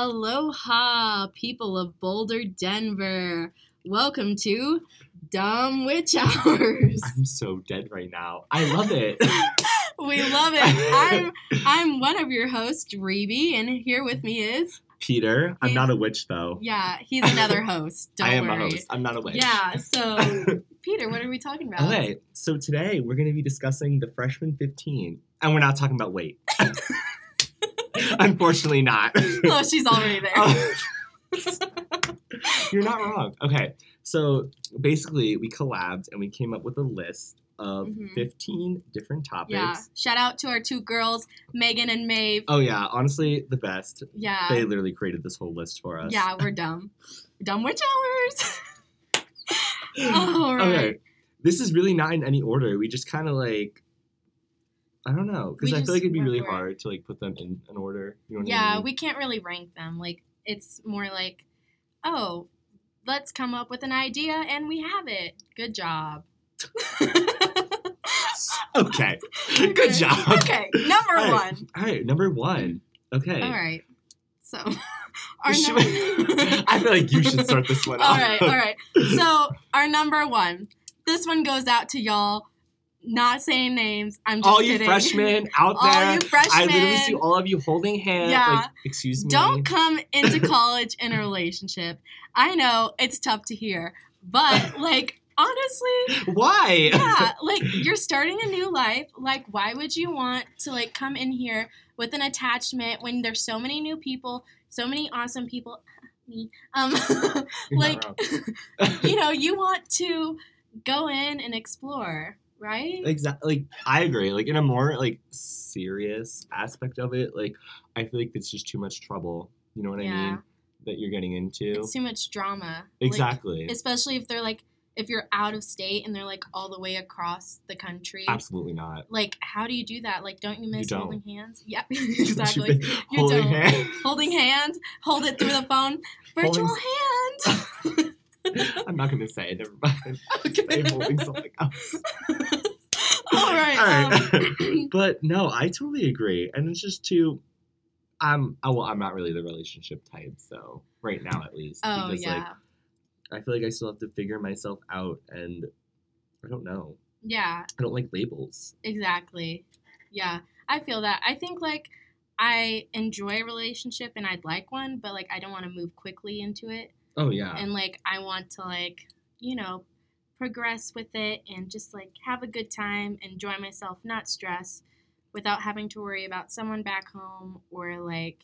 Aloha, people of Boulder, Denver. Welcome to Dumb Witch Hours. I'm so dead right now. I love it. we love it. I'm I'm one of your hosts, Reby, and here with me is Peter. I'm He's- not a witch though. yeah, he's another host. Don't I am worry. a host. I'm not a witch. Yeah. So, Peter, what are we talking about? Okay, so today we're going to be discussing the freshman 15, and we're not talking about weight. Unfortunately, not. Oh, she's already there. Oh. You're not wrong. Okay, so basically, we collabed and we came up with a list of Mhm. 15 different topics. yeah. Shout out to our two girls, Megan and Maeve. Oh yeah, honestly, the best. Yeah. They literally created this whole list for us. Yeah, we're dumb. Dumb witch hours. All right. Okay, this is really not in any order. We just kind of like, I don't know, because I feel like it'd be really hard to like put them in an order. You know what I Yeah, mean? we can't really rank them. Like it's more like, oh, let's come up with an idea and we have it. Good job. Okay. Okay. Good job. Okay, number All right. one. All right, number one. Okay. All right. So, our number. I feel like you should start this one all off. right, all right. So our number one. This one goes out to y'all. Not saying names. I'm just all you kidding. freshmen out All there. you freshmen. I literally see all of you holding hands. Yeah. Like, excuse me. Don't come into college in a relationship. I know it's tough to hear, but like honestly, Why? yeah, like you're starting a new life. Like why would you want to like come in here with an attachment when there's so many new people, so many awesome people, me. Um like you know, you want to go in and explore, right? exactly. Like I agree. Like in a more like serious aspect of it, like I feel like it's just too much trouble. You know what I Yeah. mean? That you're getting into. It's too much drama. Like, exactly. especially if they're like if you're out of state and they're like all the way across the country Absolutely not. like how do you do that like don't you miss don't. holding hands yeah exactly You Holding don't. hands. holding hands hold it through the phone virtual Holding- hand I'm not gonna say it. Never mind. I'm holding something else. all right, All right. Um, but no, I totally agree, and it's just too. I'm. Oh, well, I'm not really the relationship type, so right now at least. oh because, yeah Like, I feel like I still have to figure myself out, and I don't know. yeah I don't like labels. exactly yeah i feel that i think like i enjoy a relationship and i'd like one but like i don't want to move quickly into it Oh yeah. and like I want to like you know progress with it and just like have a good time, enjoy myself, not stress, without having to worry about someone back home or like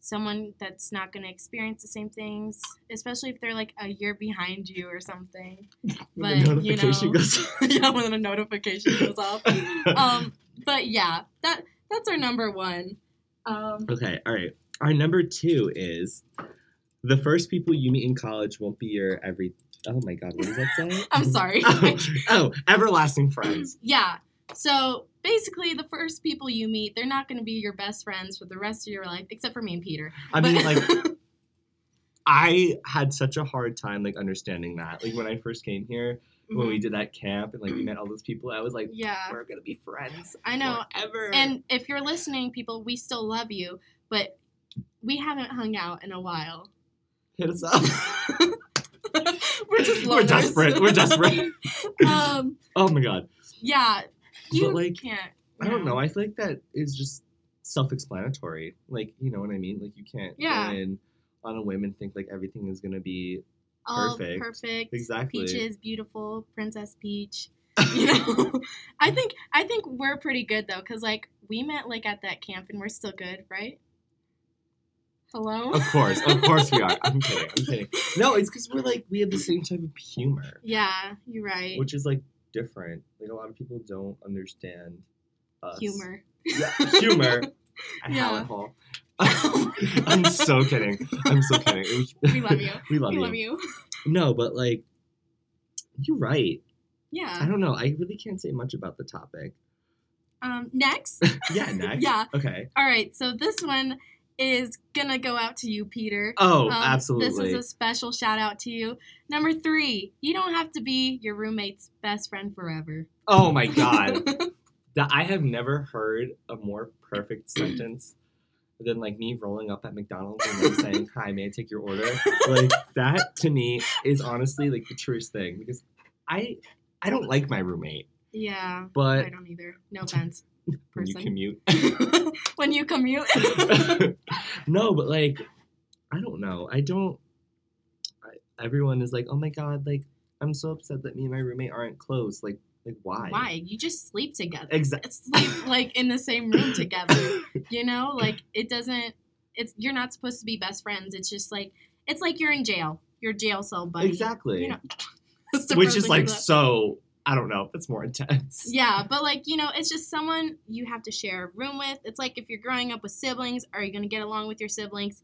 someone that's not going to experience the same things, especially if they're like a year behind you or something. But, you know- goes. yeah, when a notification goes off. Um, but yeah, that that's our number one. Um, Okay, all right. Our number two is the first people you meet in college won't be your every. Oh my god, what does that say? I'm sorry. oh, oh, everlasting friends. Yeah. So basically, the first people you meet, they're not going to be your best friends for the rest of your life, except for me and Peter. I But- mean, like, I had such a hard time like understanding that. Like when I first came here, when we Mhm. did that camp and like we met all those people, I was like, yeah. we're gonna be friends. I know. Forever. And if you're listening, people, we still love you, but we haven't hung out in a while. Hit us up. We're just We're desperate. We're desperate. um, oh my god. yeah. You like, can't. I don't know. I feel like that is just self-explanatory. Like, you know what I mean? Like, you can't Yeah. go in on a whim and think like everything is gonna be All perfect. perfect. Exactly. Peaches, beautiful, Princess Peach. You know, I think I think we're pretty good though, cause like we met like at that camp and we're still good, right? Hello. Of course, of course we are. I'm kidding. I'm kidding. No, it's because we're like we have the same type of humor, Yeah, you're right. which is like different. Like a lot of people don't understand us. Humor. Yeah, humor. Yeah. Hall. I'm so kidding. I'm so kidding. Was- We love you. we love we you. love you. No, but like, you're right. Yeah. I don't know. I really can't say much about the topic. Um. Next. Yeah, next. Yeah. Okay. All right. So this one is gonna go out to you, Peter. Oh, Um, absolutely. This is a special shout out to you. Number three, you don't have to be your roommate's best friend forever. oh my god. that I have never heard a more perfect sentence than like me rolling up at McDonald's and saying, "Hi, may I take your order?" Like that to me is honestly like the truest thing because I I don't like my roommate, Yeah. But I don't either. No offense. when you commute, when you commute. no, but like I don't know. I don't. I, everyone is like, "Oh my god!" Like I'm so upset that me and my roommate aren't close. Like like why? Why? You just sleep together. Exactly. Sleep like in the same room together. You know, like it doesn't. It's you're not supposed to be best friends. It's just like it's like you're in jail. Your jail cell buddy. Exactly. You know, Which is like so. I don't know. That's more intense. Yeah, but like you know, it's just someone you have to share a room with. It's like if you're growing up with siblings, are you gonna get along with your siblings?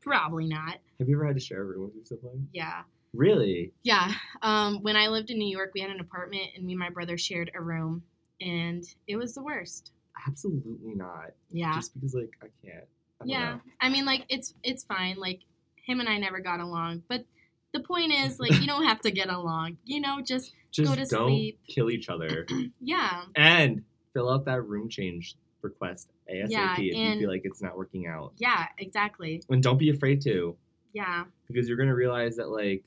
Probably not. Have you ever had to share a room with your sibling? Yeah. Really? Yeah. Um, when I lived in New York, we had an apartment, and me and my brother shared a room, and it was the worst. Absolutely not. Yeah. Just because like I can't. I yeah. know. I mean, like it's it's fine. Like him and I never got along, but the point is, like, you don't have to get along. You know, just Just don't sleep. kill each other yeah, and fill out that room change request ASAP Yeah, if you feel like it's not working out. yeah, exactly. And don't be afraid to Yeah, because you're gonna realize that like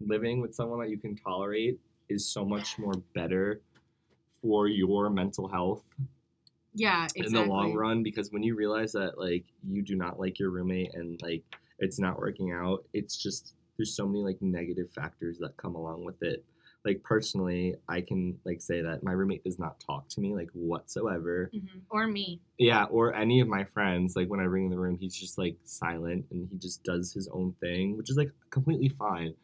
living with someone that you can tolerate is so much more better for your mental health yeah, exactly. in the long run because when you realize that like you do not like your roommate and like it's not working out it's just there's so many like negative factors that come along with it like personally i can like say that my roommate does not talk to me like whatsoever Mhm. Or me. yeah or any of my friends like when i ring in the room he's just like silent and he just does his own thing which is like completely fine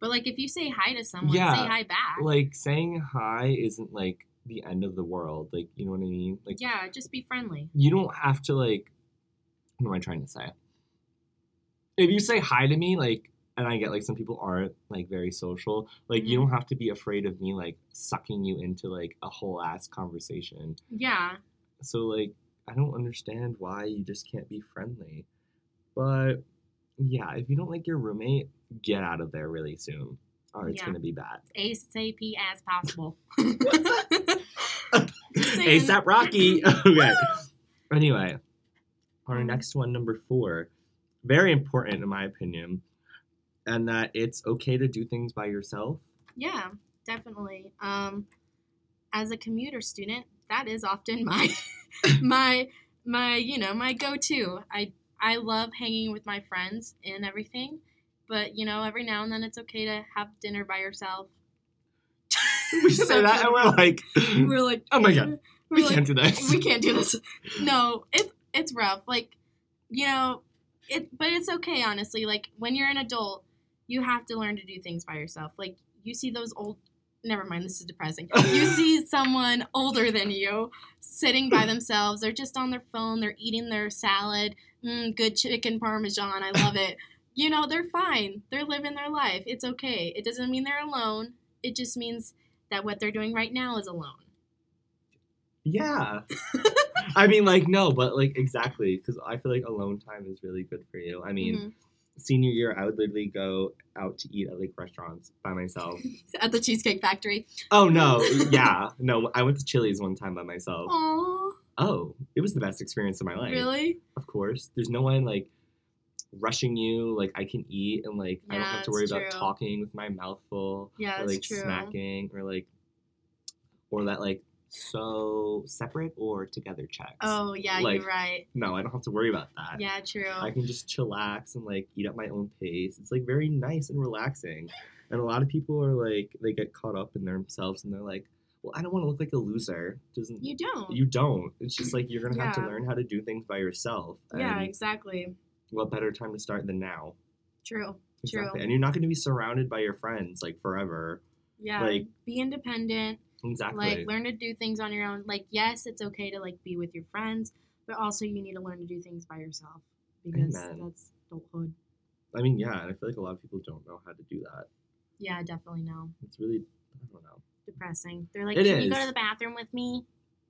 But like, if you say hi to someone, Yeah, say hi back. like saying hi isn't like the end of the world like you know what i mean like yeah, just be friendly. you don't have to like what am I trying to say? If you say hi to me, like and I get like some people aren't like very social, like you Mhm. don't have to be afraid of me like sucking you into like a whole ass conversation. Yeah, So like I don't understand why you just can't be friendly. But yeah, if you don't like your roommate, get out of there really soon. Or it's Yeah. gonna be bad. ASAP as possible. ASAP Rocky. okay. Anyway, our Um, next one, number four, very important in my opinion, and that it's okay to do things by yourself. Yeah, definitely. Um, as a commuter student, that is often my my my you know my go-to. I I love hanging with my friends and everything, but you know every now and then it's okay to have dinner by yourself. We say that and we're like, We're like, oh my god, we're like, can't do this. we can't do this. No, it's it's rough. Like, you know, it but it's okay honestly. Like when you're an adult, you have to learn to do things by yourself. Like you see those old never mind, this is depressing. You see someone older than you sitting by themselves, they're just on their phone, they're eating their salad, mm, good chicken parmesan, I love it. You know, they're fine. They're living their life. It's okay. It doesn't mean they're alone. It just means that what they're doing right now is alone. Yeah. I mean, like, no, but like, exactly, because I feel like alone time is really good for you. I mean, Mhm. Senior year, I would literally go out to eat at like restaurants by myself. at the Cheesecake Factory. oh, no. Yeah. No, I went to Chili's one time by myself. Aww, Oh, it was the best experience of my life. really? Of course. There's no one like rushing you. Like, I can eat and like, I don't have to worry about talking with my mouth full. Yeah, or like true. smacking or like, or that like, so separate or together checks. Oh yeah, Like, you're right. No, I don't have to worry about that. Yeah, true. I can just chillax and like eat at my own pace. It's like very nice and relaxing. And a lot of people are like they get caught up in themselves and they're like, Well, I don't want to look like a loser. Doesn't You don't. you don't. It's just like you're gonna have to learn how to do things by yourself. yeah, exactly. what better time to start than now? True. True. And you're not gonna be surrounded by your friends like forever. Yeah. Like- be independent. Exactly. Like learn to do things on your own. Like yes, it's okay to like be with your friends, but also you need to learn to do things by yourself because Amen. that's adulthood. I mean, yeah, and I feel like a lot of people don't know how to do that. Yeah, definitely no. It's really I don't know. Depressing. They're like, It can you go to the bathroom with me?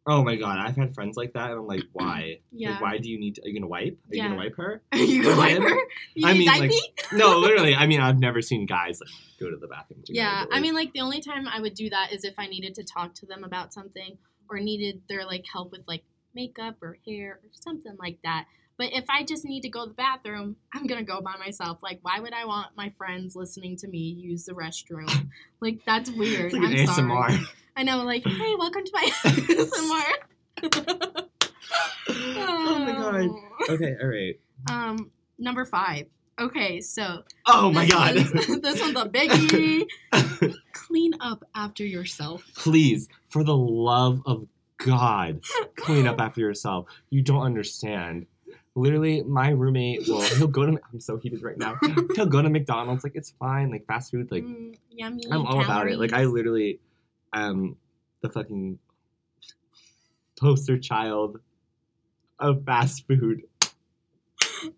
Oh my god, I've had friends like that and I'm like, why? Yeah. Like why do you need to are you gonna wipe? Are you gonna wipe her? Are you gonna wipe her? You I mean, like? No, literally. I mean, I've never seen guys like go to the bathroom. Together, Yeah, I mean, like the only time I would do that is if I needed to talk to them about something or needed their like help with like makeup or hair or something like that. But if I just need to go to the bathroom, I'm gonna go by myself. Like, why would I want my friends listening to me use the restroom? Like, that's weird. Like I'm ASMR. I know, like, hey, welcome to my ASMR. oh my god. Okay, all right. Um, number five. Okay, so Oh my god. one's- this one's a biggie. Clean up after yourself. Please, for the love of God, clean up after yourself. You don't understand. Literally, my roommate will he'll go to I'm so heated right now. He'll go to McDonald's, like it's fine, like fast food, like Mm, yummy. I'm all about it. Like I literally am the fucking poster child of fast food.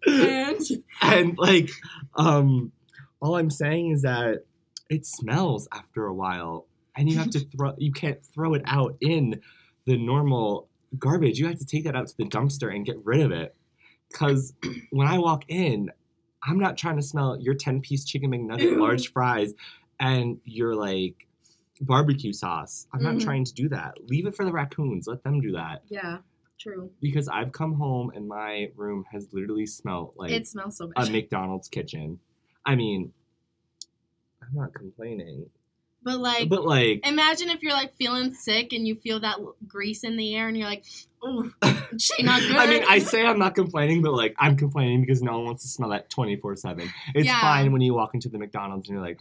And and like um all i'm saying is that it smells after a while and you have to throw you can't throw it out in the normal garbage you have to take that out to the dumpster and get rid of it because when i walk in i'm not trying to smell your 10 piece chicken mcnugget Ew. large fries and your like barbecue sauce i'm not Mhm. trying to do that leave it for the raccoons let them do that yeah, true. because i've come home and my room has literally smelled like it smells so bad. a. McDonald's kitchen. I mean, I'm not complaining, but like, but like, imagine if you're like feeling sick and you feel that grease in the air and you're like, oh, she not good. I mean, I say I'm not complaining, but like, I'm complaining because no one wants to smell that 24 seven. It's Yeah. fine when you walk into the McDonald's and you're like,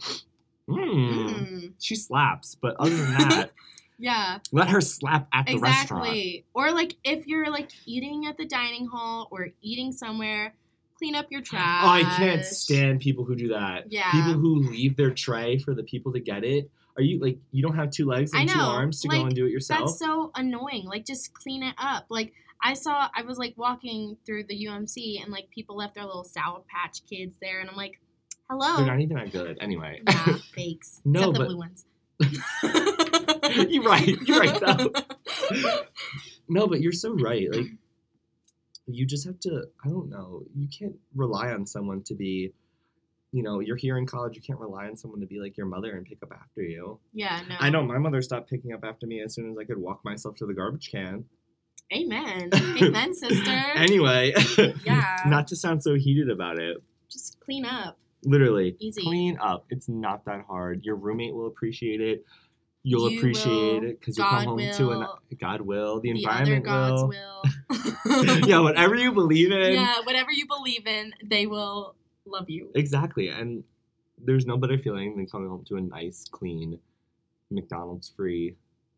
hmm, Mm, she slaps. But other than that, yeah, let her slap at the restaurant. exactly. Or like if you're like eating at the dining hall or eating somewhere, clean up your trash. Oh, I can't stand people who do that. Yeah. People who leave their tray for the people to get it. Are you like you don't have two legs and two arms to like, go and do it yourself? That's so annoying. Like, just clean it up. Like, I saw, I was like walking through the UMC and like people left their little Sour Patch Kids there, and I'm like, hello. They're not even that good. Anyway. yeah, fakes. No, Except the but- blue ones. you're right. You're right though. No, but you're so right. Like, you just have to. I don't know. You can't rely on someone to be. You know, you're here in college. You can't rely on someone to be like your mother and pick up after you. yeah, no. I know my mother stopped picking up after me as soon as I could walk myself to the garbage can. Amen. Amen, sister. Anyway, Yeah. not to sound so heated about it. Just clean up. Literally, Easy. clean up. It's not that hard. Your roommate will appreciate it. You'll You appreciate will. it because you'll come home to an. God will. The, The environment will. will. yeah, whatever you believe in. yeah, whatever you believe in, they will love you. Exactly. And there's no better feeling than coming home to a nice, clean, McDonald's free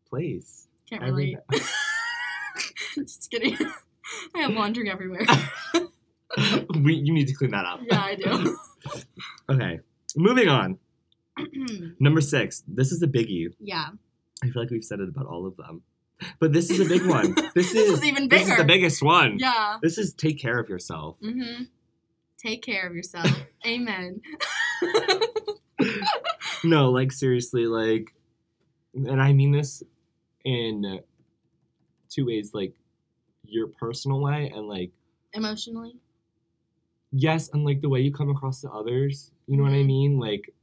place. Can't relate. Just kidding. I have laundry everywhere. we, you need to clean that up. yeah, I do. Okay. Moving on. Number six. This is a biggie. yeah. I feel like we've said it about all of them. But this is a big one. This, This is, is even bigger. This is the biggest one. Yeah. This is take care of yourself. Mm-hmm. Take care of yourself. Amen. No, like seriously, like, and I mean this in two ways, like your personal way and like Emotionally. Yes, and like the way you come across to others. You know what I Mhm. mean? Like,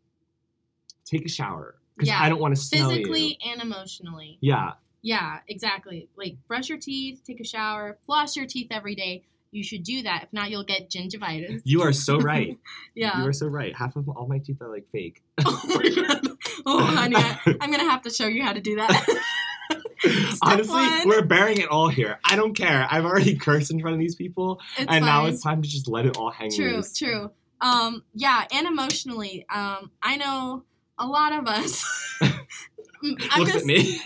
take a shower because Yeah. I don't want to smell Physically you. and emotionally. Yeah, Yeah, exactly. Like brush your teeth, take a shower, floss your teeth every day. You should do that. If not, you'll get gingivitis. you are so right. yeah. You are so right. Half of all my teeth are like fake. oh my god. Oh, honey, I, I'm gonna have to show you how to do that. Honestly, one. we're bearing it all here. I don't care. I've already cursed in front of these people, It's and now it's time to just let it all hang out. True, loose. true. Um, yeah, and emotionally, um, I know a lot of us. I'm Looks gonna at me.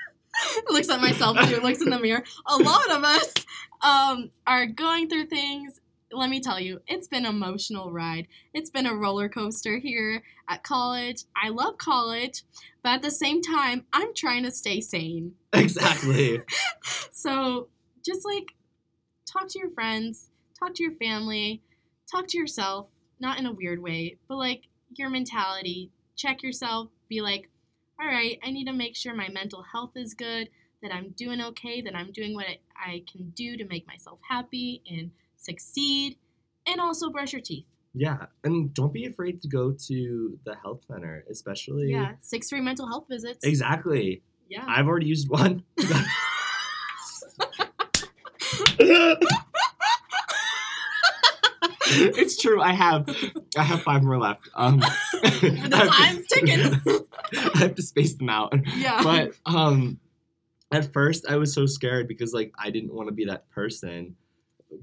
looks at myself too, looks in the mirror. A lot of us um, are going through things. Let me tell you, it's been an emotional ride. It's been a roller coaster here at college. I love college, but at the same time, I'm trying to stay sane. exactly. So just like talk to your friends, talk to your family, talk to yourself, not in a weird way, but like your mentality. Check yourself, be like, all right, I need to make sure my mental health is good, that I'm doing okay, that I'm doing what I, can do to make myself happy and succeed, and also brush your teeth. Yeah, and don't be afraid to go to the health center, especially. Yeah, six free mental health visits. Exactly. Yeah. I've already used one. it's true. I have, I have five more left. Um, the time's ticking. I have to space them out. yeah. But um, at first I was so scared because like I didn't want to be that person.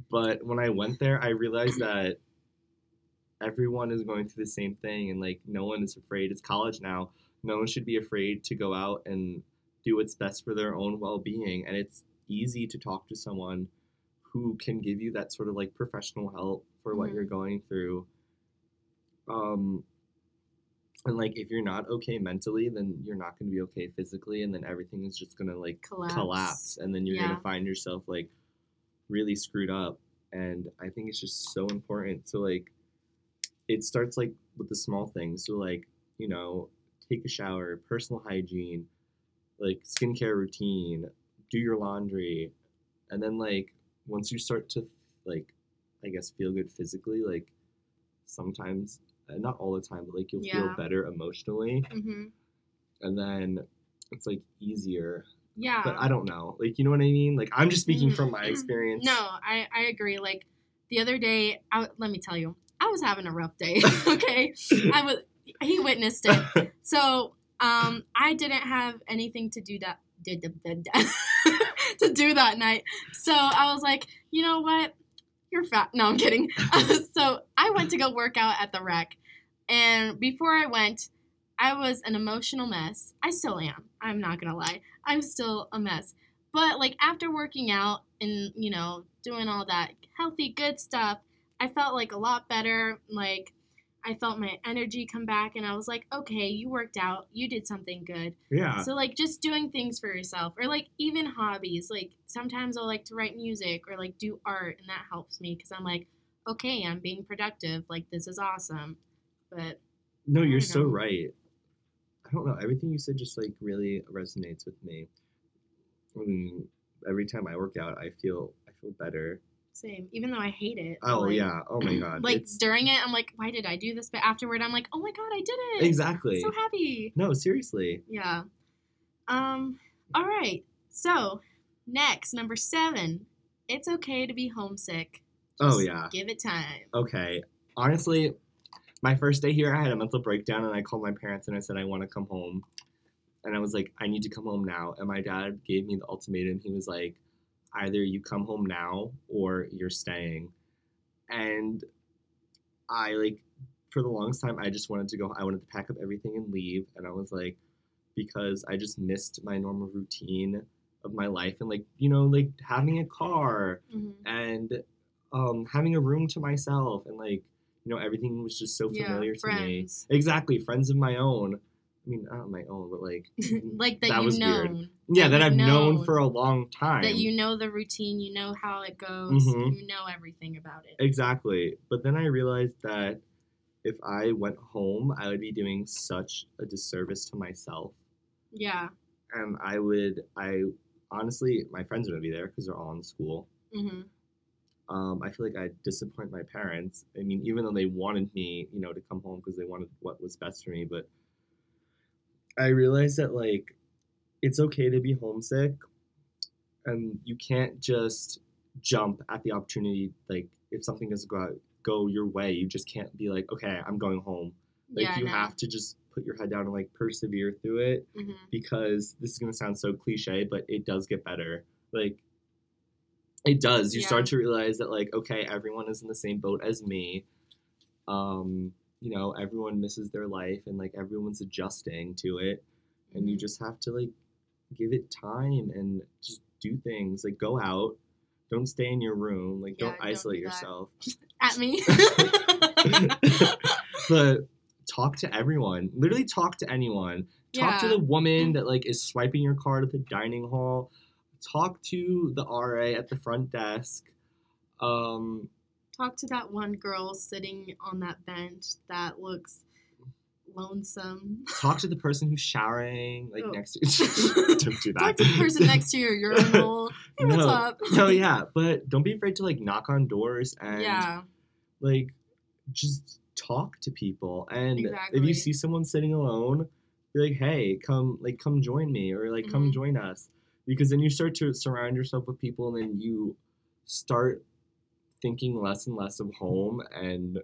But when I went there, I realized that everyone is going through the same thing, and like no one is afraid. It's college now. No one should be afraid to go out and do what's best for their own well-being, and it's easy to talk to someone who can give you that sort of like professional help for what Mhm. you're going through. Um, and like if you're not okay mentally, then you're not going to be okay physically, and then everything is just going to like Collapse. collapse, and then you're Yeah. going to find yourself like really screwed up. And I think it's just so important to like. It starts like with the small things. So like you know, take a shower, personal hygiene, like skincare routine, do your laundry, and then like once you start to like, I guess feel good physically, like sometimes uh, not all the time, but like you'll feel better emotionally, hmm and then it's like easier. Yeah. But I don't know, like you know what I mean? Like I'm just speaking from my Mm. experience. No, I, I agree. Like the other day, I, let me tell you, was having a rough day. okay, I was. He witnessed it. So um, I didn't have anything to do that did did- to do that night. So I was like, you know what? You're fat. No, I'm kidding. so I went to go work out at the rec, and before I went, I was an emotional mess. I still am. I'm not gonna lie. I'm still a mess. But like after working out and you know doing all that healthy good stuff, I felt like a lot better. Like I felt my energy come back, and I was like, okay, you worked out, you did something good. yeah, So like just doing things for yourself, or like even hobbies. Like sometimes I'll like to write music or like do art, and that helps me because I'm like, okay, I'm being productive. Like this is awesome. But no, you're so right. I don't know. Everything you said just like really resonates with me. I mean, every time I work out, I feel I feel better. Same, even though I hate it. Oh like, yeah. Oh my god. Like It's- during it, I'm like, why did I do this? But afterward, I'm like, oh my god, I did it. exactly. So happy. No, seriously. Yeah. Um. All right. So next, number seven. It's okay to be homesick. Oh yeah. Give it time. Okay. Honestly, my first day here, I had a mental breakdown and I called my parents and I said I want to come home. And I was like, I need to come home now. And my dad gave me the ultimatum. He was like, either you come home now or you're staying. And I like for the longest time I just wanted to go I wanted to pack up everything and leave. And I was like, because I just missed my normal routine of my life and like, you know, like having a car Mhm. and um, having a room to myself and like you know everything was just so Yeah, familiar to me exactly friends of my own mean not my own but like like that, That you was know. weird. yeah that i've known known. for a long time That you know the routine, you know how it goes, Mhm. you know everything about it. exactly but then i realized that if i went home i would be doing such a disservice to myself Yeah. and i would i honestly my friends are to be there because they're all in school hmm um, I feel like I'd disappoint my parents. I mean, even though they wanted me, you know, to come home because they wanted what was best for me, but I realized that like it's okay to be homesick, and you can't just jump at the opportunity. Like if something doesn't go out, go your way, you just can't be like, okay, I'm going home. Like yeah. you no. have to just put your head down and like persevere through it Mhm. because this is gonna sound so cliche, but it does get better. Like it does. You start to realize that like, okay, everyone is in the same boat as me. Um, you know, everyone misses their life and like everyone's adjusting to it. And you Mhm. just have to like give it time and just do things. Like go out. Don't stay in your room. Like Yeah, don't don't isolate do yourself. At me. but talk to everyone. Literally talk to anyone. Talk to the woman that like is swiping your card at the dining hall. Talk to the RA at the front desk. Um, Talk to that one girl sitting on that bench that looks lonesome. talk to the person who's showering like Oh. next to Don't do that. Talk to the person next to your urinal. Hey, what's up? no, yeah, but don't be afraid to like knock on doors and Yeah. like just talk to people. And if you see someone sitting alone, be like, "Hey, come like come join me," or like come Mhm. join us, because then you start to surround yourself with people, and then you start thinking less and less of home and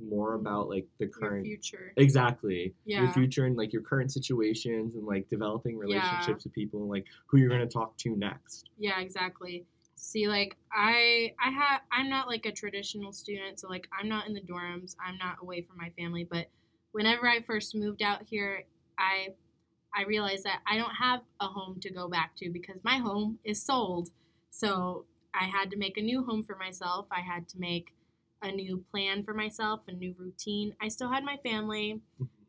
more about like the Your current future. exactly your Yeah. future and like your current situations and like developing Yeah. relationships with people and like who you're going to talk to next Yeah, exactly. See, like I, I have, I'm not like a traditional student, so like I'm not in the dorms. I'm not away from my family. But whenever I first moved out here, I, I realized that I don't have a home to go back to because my home is sold. So I had to make a new home for myself. I had to make a new plan for myself, a new routine. I still had my family,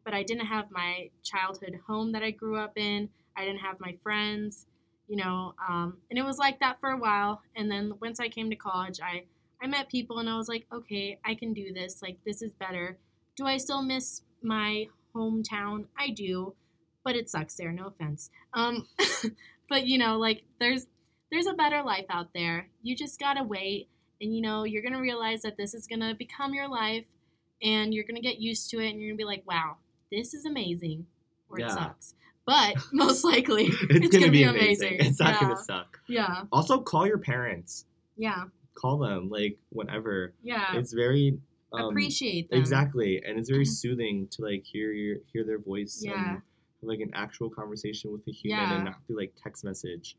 but I didn't have my childhood home that I grew up in. I didn't have my friends you know um, and it was like that for a while. And then once i came to college i i met people and i was like okay i can do this. Like this is better. Do i still miss my hometown? I do but it sucks there. No offense. Um but you know like there's there's a better life out there you just gotta wait and you know you're gonna realize that this is gonna become your life and you're gonna get used to it and you're gonna be like wow this is amazing or Yeah. it sucks but most likely it's, gonna gonna, be, be amazing. amazing. it's not Yeah. gonna suck yeah also call your parents yeah call them like whenever yeah it's very um, appreciate them exactly and it's very soothing to like hear your hear their voice Yeah. and like an actual conversation with a human Yeah. and not through like text message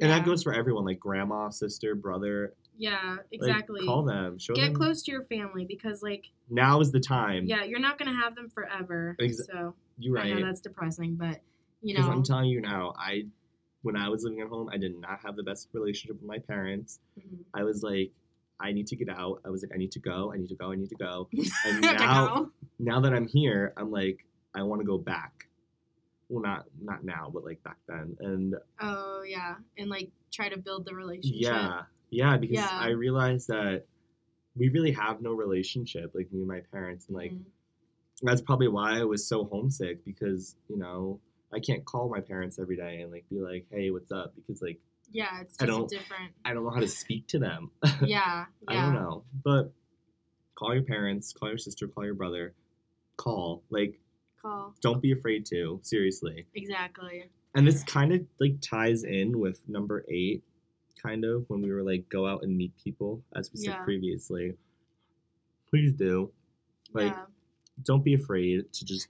and that goes for everyone like grandma sister brother yeah like, exactly. call them show get them close to your family because like now is the time. Yeah you're not gonna have them forever Exa- so you're right. i know that's depressing but you because know. i'm telling you now i when i was living at home i did not have the best relationship with my parents. Mhm. i was like i need to get out. I was like i need to go i need to go i need to go. And now go. now that i'm here i'm like i want to go back well not not now but like back then and oh yeah and like try to build the relationship. Yeah yeah because Yeah. i realized that we really have no relationship like me and my parents and like Mhm. that's probably why i was so homesick because you know i can't call my parents every day and like be like hey what's up? because like yeah it's I don't- different. I don't know how to speak to them. Yeah yeah i don't know but call your parents call your sister call your brother call like call. Don't be afraid to seriously. Exactly. And this kind of like ties in with number eight kind of when we were like go out and meet people as we said previously. Please do. Like yeah. don't be afraid to just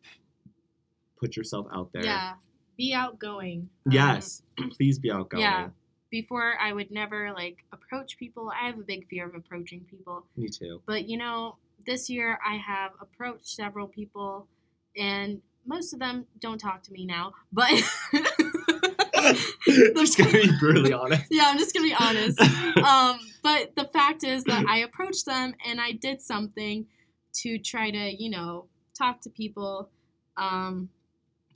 put yourself out there. Yeah. Be outgoing. Um, yes please be outgoing. Yeah. before I would never like approach people. I have a big fear of approaching people. me too. But you know, this year I have approached several people and most of them don't talk to me now. But I'm just gonna be brutally honest yeah, I'm just to be honest. Um, but the fact is that I approached them and I did something to try to, you know, talk to people, um,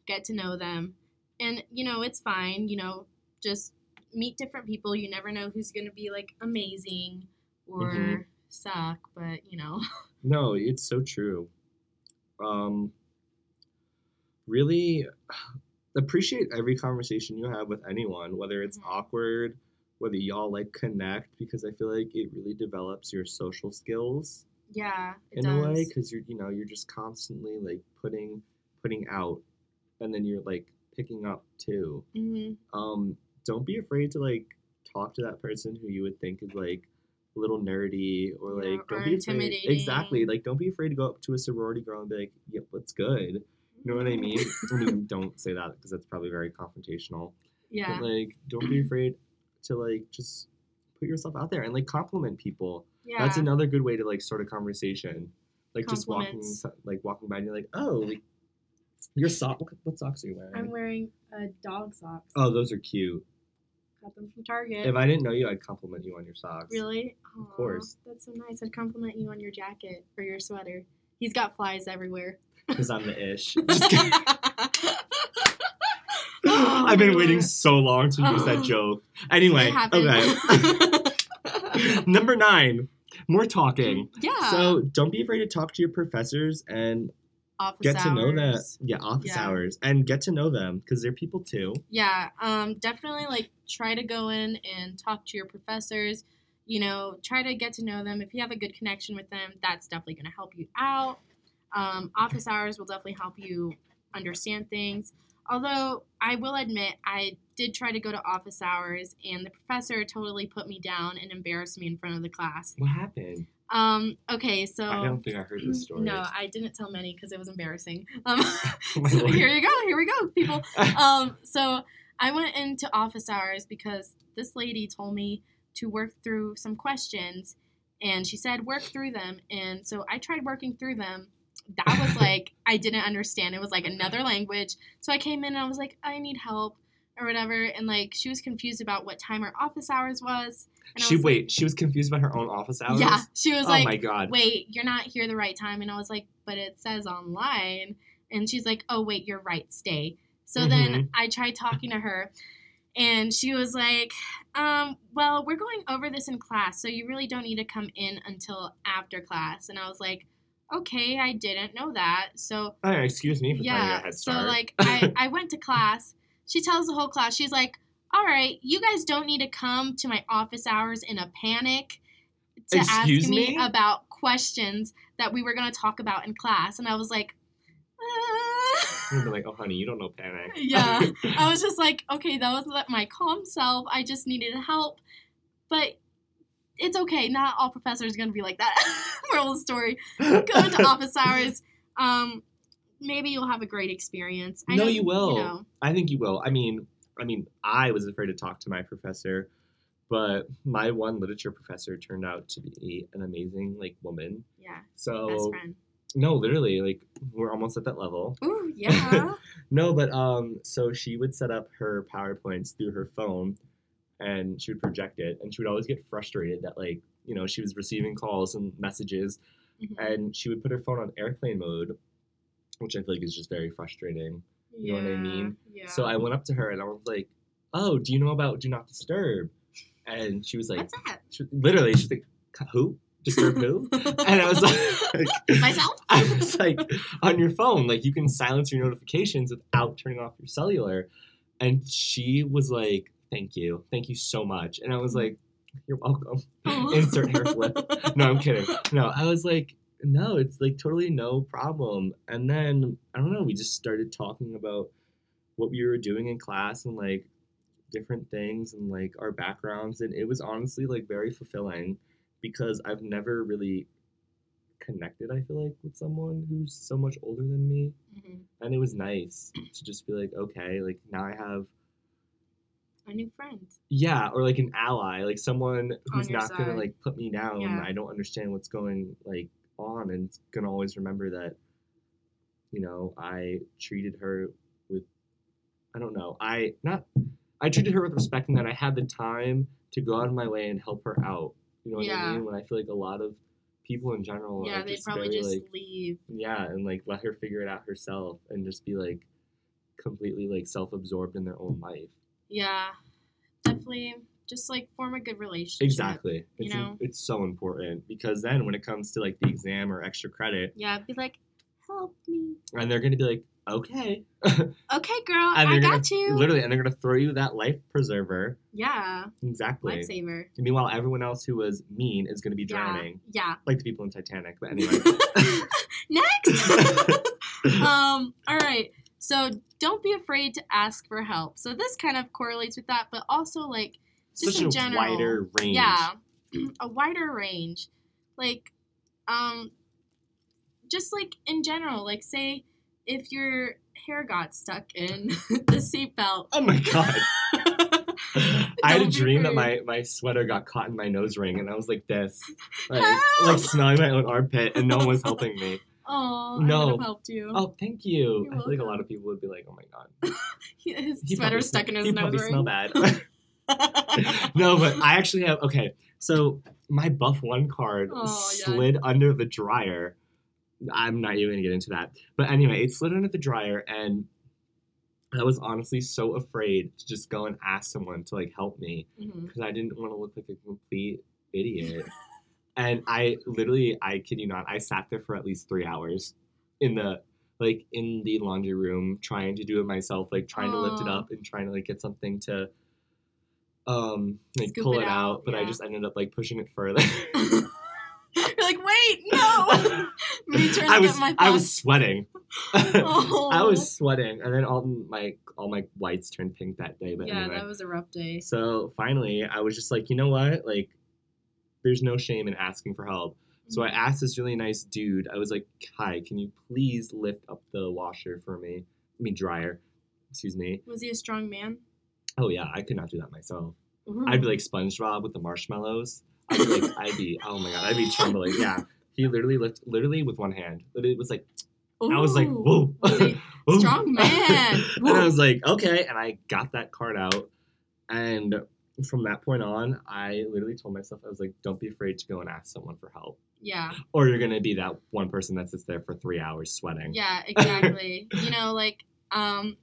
get to know them. And, you know, it's fine, you know, just meet different people. You never know who's to be like amazing or Mhm. suck, but, you know. no it's so true um really appreciate every conversation you have with anyone whether it's Mhm. awkward whether y'all like connect because i feel like it really develops your social skills Yeah, it in does. a way because you're you know you're just constantly like putting putting out and then you're like picking up too hmm um don't be afraid to like talk to that person who you would think is like a little nerdy or Yeah, like don't or be afraid exactly like don't be afraid to go up to a sorority girl and be like yep what's good know what i mean i mean don't say that because that's probably very confrontational Yeah. but like don't be afraid to like just put yourself out there and like compliment people yeah. that's another good way to like start a conversation. Like just walking, like walking by, and you're like, oh, like, your sock. What, socks are you wearing? I'm wearing a dog socks. oh, those are cute. Got them from Target. If I didn't know you, I'd compliment you on your socks. Really? Of Aw, course. That's so nice. I'd compliment you on your jacket or your sweater. He's got flies everywhere. Because I'm the ish. Kidding. I've been waiting so long to use that Oh. joke. Anyway, okay. Number nine, more talking. yeah. So don't be afraid to talk to your professors and office get to know that. Yeah, office Yeah. hours and get to know them because they're people too. Yeah. Um. Definitely like try to go in and talk to your professors. You know, try to get to know them. If you have a good connection with them, that's definitely going to help you out. Um, office hours will definitely help you understand things. Although I will admit, I did try to go to office hours, and the professor totally put me down and embarrassed me in front of the class. What happened? Um. Okay. So. I don't think I heard this story. No, I didn't tell many because it was embarrassing. Um, so here you go. Here we go, people. Um, so I went into office hours because this lady told me to work through some questions, and she said work through them. And so I tried working through them. That was like I didn't understand. It was like another language. So I came in and I was like, I need help or whatever. And like she was confused about what time her office hours was. And she was wait. She was confused about her own office hours. Yeah, she was oh like, my god. wait, you're not here the right time. And I was like, but it says online. And she's like, oh, wait, you're right, stay. So Mhm. then I tried talking to her, and she was like, um, well, we're going over this in class, so you really don't need to come in until after class. And I was like, okay, I didn't know that. So Oh, excuse me for yeah, head so like I, I went to class. She tells the whole class, she's like, all right, you guys don't need to come to my office hours in a panic to Excuse ask me, me? about questions that we were going to talk about in class. And I was like, You'd be ah. like, oh honey, you don't know panic. Yeah. I was just like, okay, that was my calm self. I just needed help. But it's okay. Not all professors are going to be like that. Moral of the story. Go into office hours. Um, maybe you'll have a great experience. I No, know, you will. know, I think you will. I mean, I mean, I was afraid to talk to my professor, but my one literature professor turned out to be an amazing like woman. yeah, So best friend. no, literally, like we're almost at that level. Ooh, yeah. No, but um, so she would set up her powerpoints through her phone, and she would project it, and she would always get frustrated that like you know she was receiving calls and messages, Mhm. and she would put her phone on airplane mode, which I feel like is just very frustrating. you know what I mean? Yeah. So I went up to her and I was like, "Oh, do you know about Do Not Disturb?" And she was like, What's that? she, literally, she's like, "Who? Disturb who?" and I was like, Myself? I was like, on your phone, like you can silence your notifications without turning off your cellular. And she was like, "Thank you, thank you so much." And I was like, "You're welcome." Insert hair flip. No, I'm kidding. No, I was like, no, it's like totally no problem. And then I don't know, we just started talking about what we were doing in class and like different things and like our backgrounds and it was honestly like very fulfilling because I've never really connected I feel like with someone who's so much older than me Mhm. and it was nice to just be like okay like now I have A new friend. yeah, or like an ally, like someone who's not gonna like put me down. Yeah. I don't understand what's going like on, and gonna always remember that. You know, I treated her with, I don't know, I not, I treated her with respect, and that I had the time to go out of my way and help her out. You know what Yeah. I mean? When I feel like a lot of people in general Yeah, they'd probably very just like, leave. yeah, and like let her figure it out herself, and just be like, completely like self-absorbed in their own life. Yeah, definitely. Just like form a good relationship. Exactly. you It's, know? it's so important because then when it comes to like the exam or extra credit, Yeah, be like, help me. and they're gonna be like, okay, Okay, girl, and I got gonna you. literally, and they're gonna throw you that life preserver. Yeah, Exactly. lifesaver. Meanwhile, everyone else who was mean is gonna be drowning, Yeah. yeah. like the people in Titanic. But anyway. Next. um. All right. So don't be afraid to ask for help. So this kind of correlates with that, but also like just such in a general. wider range. Yeah, a wider range. Like, um, just like in general, like say if your hair got stuck in the seatbelt. Oh my god. I had a dream that my, my sweater got caught in my nose ring, and I was like this, like, like smelling my own armpit, and no one was helping me. Oh, I No. would have helped you. Oh, thank you. You're I feel like a lot of people would be like, "Oh my god, His he sweater stuck in his he nose ring. smell bad." no, but I actually have. Okay, so my Buff One card Oh, yeah. slid under the dryer. I'm not even gonna get into that. But anyway, it slid under the dryer, and I was honestly so afraid to just go and ask someone to like help me mm-hmm. because I didn't want to look like a complete idiot. And I literally, I kid you not, I sat there for at least three hours in the like in the laundry room trying to do it myself, like trying to lift it up and trying to like get something to um like Scoop pull it out, out, but I just ended up like pushing it further. You're like, wait, no. Me trying to I was get my I was sweating. Oh. I was sweating, and then all my all my whites turned pink that day. But yeah, anyway, that was a rough day. so finally, I was just like, you know what? Like, there's no shame in asking for help. So I Mhm. asked this really nice dude. I was like, "Hi, can you please lift up the washer for me? I mean dryer. Excuse me. Was he a strong man? Oh yeah, I could not do that myself. Ooh. I'd be like SpongeBob with the marshmallows. I'd be like, I'd be, oh my god, I'd be trembling. Yeah, he literally lift, literally with one hand. It was like, I was like, whoa, Was Whoa. strong man? and I was like, okay, and I got that card out, and from that point on, I literally told myself, I was like, don't be afraid to go and ask someone for help, yeah, or you're gonna be that one person that sits there for three hours sweating. yeah, exactly. you know, like, um,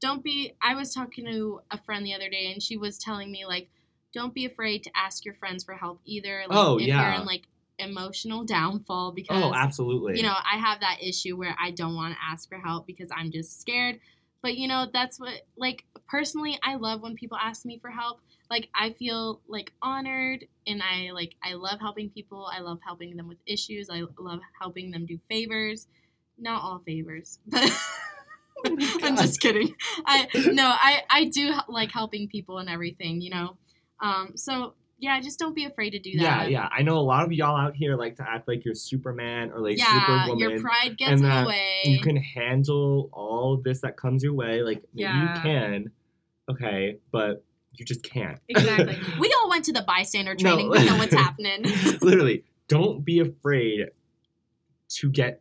don't be. I was talking to a friend the other day, and she was telling me like, don't be afraid to ask your friends for help either. Like, Oh, if yeah. you're in like emotional downfall because Oh, absolutely. you know, I have that issue where I don't want to ask for help because I'm just scared. But you know, that's what like personally I love when people ask me for help. Like I feel like honored and I like I love helping people. I love helping them with issues. I love helping them do favors. Not all favors. But I'm just kidding. I no, I I do like helping people and everything, you know. Um so yeah, just don't be afraid to do that. yeah. Yeah. I know a lot of y'all out here like to act like you're Superman or like Yeah, Superwoman. your pride gets and in the way. you can handle all this that comes your way. Like Yeah. you can, okay, but you just can't. Exactly. We all went to the bystander No. training. We know what's happening. Literally, don't be afraid to get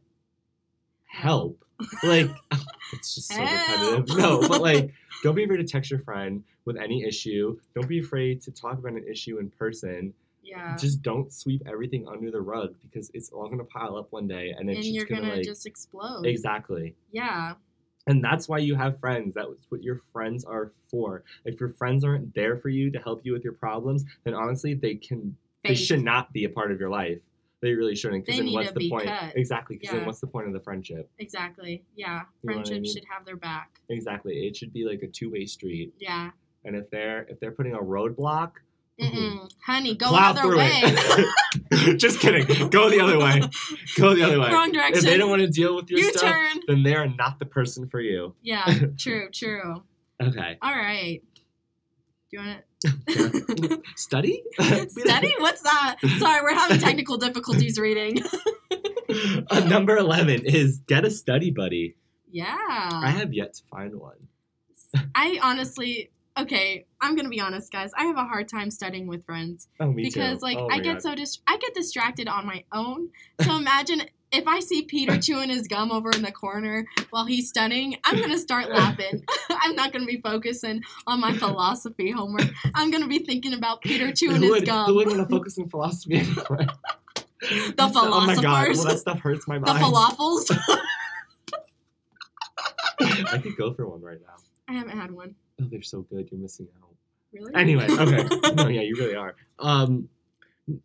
help. Like it's just so repetitive. No, but like don't be afraid to text your friend with any issue. Don't be afraid to talk about an issue in person. Yeah. Just don't sweep everything under the rug because it's all gonna pile up one day and just you're gonna, gonna, like just explode. exactly. Yeah. And that's why you have friends. That's what your friends are for. If your friends aren't there for you to help you with your problems, then honestly, they can. They should not be a part of your life. They really shouldn't. Because then what's to the be point? cut. Exactly. Because Yeah. then what's the point of the friendship? Exactly. Yeah. You know I mean? should have their back. Exactly. It should be like a two way street. Yeah. And if they're if they're putting a roadblock, mm-hmm. Mm-mm. Honey, go plow another way. Just kidding. Go the other way. Go the other way. Wrong direction. If they don't want to deal with your you stuff, turn. then they are not the person for you. Yeah. True. True. Okay. All right. Do you want to Study? study? What's that? Sorry, we're having technical difficulties reading. Uh, number 11 is get a study buddy. Yeah. I have yet to find one. I honestly, okay, I'm gonna be honest, guys. I have a hard time studying with friends Oh, me because, too. like, Oh I get God. so dis- I get distracted on my own. So imagine if I see Peter chewing his gum over in the corner while he's studying, I'm gonna start laughing. I'm not gonna be focusing on my philosophy homework. I'm gonna be thinking about Peter chewing who his would, gum. Who would want to focus on philosophy anyway? The Oh my god, philosophers. well, that stuff hurts my the mind. falafels. I could go for one right now. I haven't had one. Oh, they're so good. You're missing out. Really? Anyway, okay. no, yeah, you really are. Um,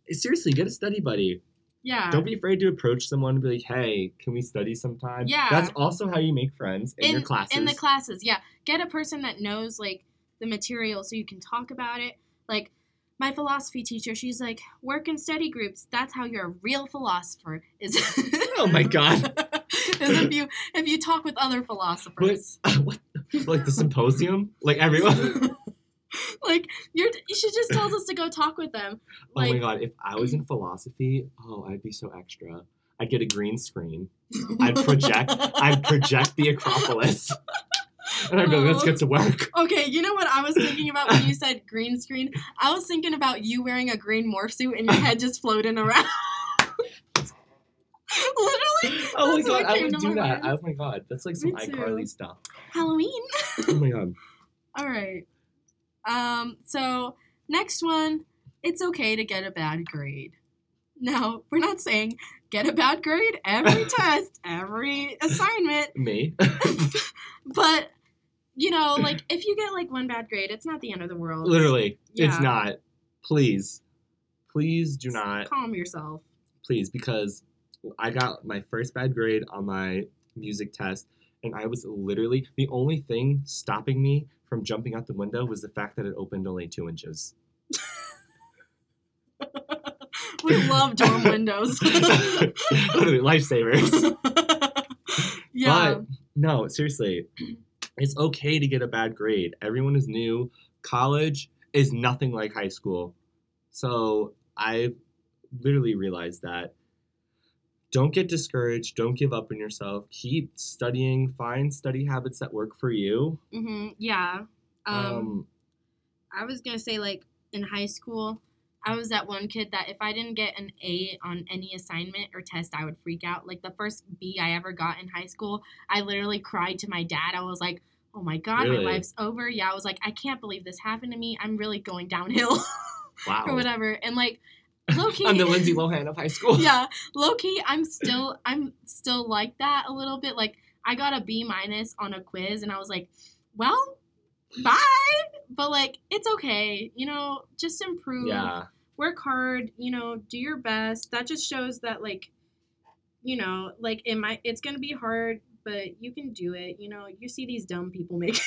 seriously, get a study buddy. Yeah. Don't be afraid to approach someone and be like, "Hey, can we study sometime?" Yeah. That's also how you make friends in, your classes. In the classes, yeah. Get a person that knows like the material so you can talk about it. Like my philosophy teacher, she's like, work in study groups. That's how you're a real philosopher. Is oh my god. is if you if you talk with other philosophers. what? Like the symposium? Like everyone? like you're she just tells us to go talk with them. oh my Like god, if I was in philosophy, oh, I'd be so extra. I'd get a green screen. I'd project I'd project the Acropolis. And I'd be like, let's get to work. Okay, you know what I was thinking about when you said green screen? I was thinking about you wearing a green morph suit and your head just floating around. Literally. Oh my god, I would do that. mind. Oh my god, that's like some iCarly stuff. Halloween. Oh my god. All right. Um, so next one, it's okay to get a bad grade. No, we're not saying get a bad grade every test, every assignment, Me? but you know, like if you get like one bad grade, it's not the end of the world. Literally, it's not. Please. Please do not. Calm yourself. Please, because I got my first bad grade on my music test, and I was literally the only thing stopping me from jumping out the window was the fact that it opened only two inches. We love dorm windows. lifesavers. Yeah. But no, seriously, it's okay to get a bad grade. Everyone is new. College is nothing like high school. So I literally realized that. Don't get discouraged. Don't give up on yourself. Keep studying. Find study habits that work for you. hmm Yeah. Um, Um, I was gonna say like in high school, I was that one kid that if I didn't get an A on any assignment or test, I would freak out. Like the first B I ever got in high school, I literally cried to my dad. I was like, "Oh my god, Really? my life's over." Yeah, I was like, "I can't believe this happened to me. I'm really going downhill wow. or whatever." And like, low key, I'm the Lindsay Lohan of high school. yeah, low key, I'm still I'm still like that a little bit. Like I got a B minus on a quiz, and I was like, well, bye. But like, it's okay. You know, just improve. Yeah. Work hard. You know, do your best. That just shows that like, you know, like it might it's gonna be hard, but you can do it. You know, you see these dumb people make.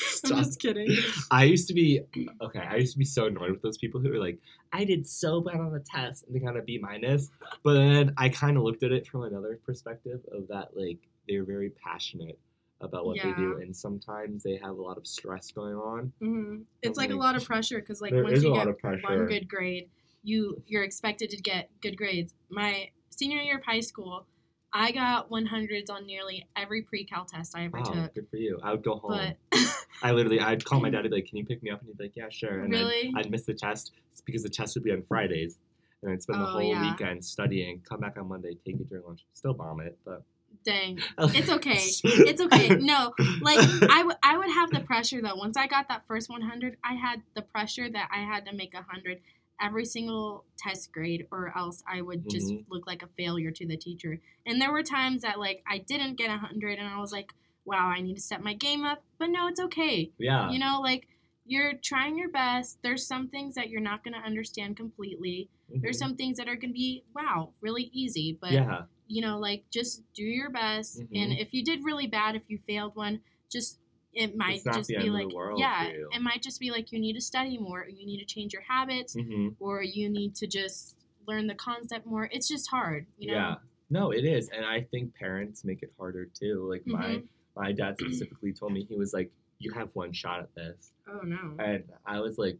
Stop. I'm just kidding. I used to be okay. I used to be so annoyed with those people who were like, "I did so bad on the test," and they got a B minus. But then I kind of looked at it from another perspective of that, like they're very passionate about what they do, and sometimes they have a lot of stress going on. hmm It's like a lot of pressure because like once you get one good grade, you you're expected to get good grades. My senior year of high school, I got 100s on nearly every pre-cal test I ever Wow, took. good for you. I would go home. But I literally, I'd call my dad, and be like, "Can you pick me up?" And he'd be like, "Yeah, sure." And Really? then I'd miss the test because the test would be on Fridays, and I'd spend the Oh, whole yeah. weekend studying. Come back on Monday, take it during lunch, still bomb it, but dang, it's okay. It's okay. No, like I, w- I would have the pressure though. Once I got that first 100, I had the pressure that I had to make a 100 every single test grade or else I would just Mhm. look like a failure to the teacher. And there were times that like I didn't get a 100 and I was like, wow, I need to step my game up. But no, it's okay. yeah, You know, like you're trying your best. There's some things that you're not going to understand completely. There's Mhm. some things that are going to be wow, really easy, but yeah, you know, like just do your best. And Mhm. if you did really bad, if you failed one, just it might just be like the world yeah, it might just be like you need to study more, or you need to change your habits, hmm or you need to just learn the concept more. It's just hard, you know. yeah. No, it is, and I think parents make it harder too. Like my Mhm. my dad specifically told me he was like, "You have one shot at this," Oh no. and I was like,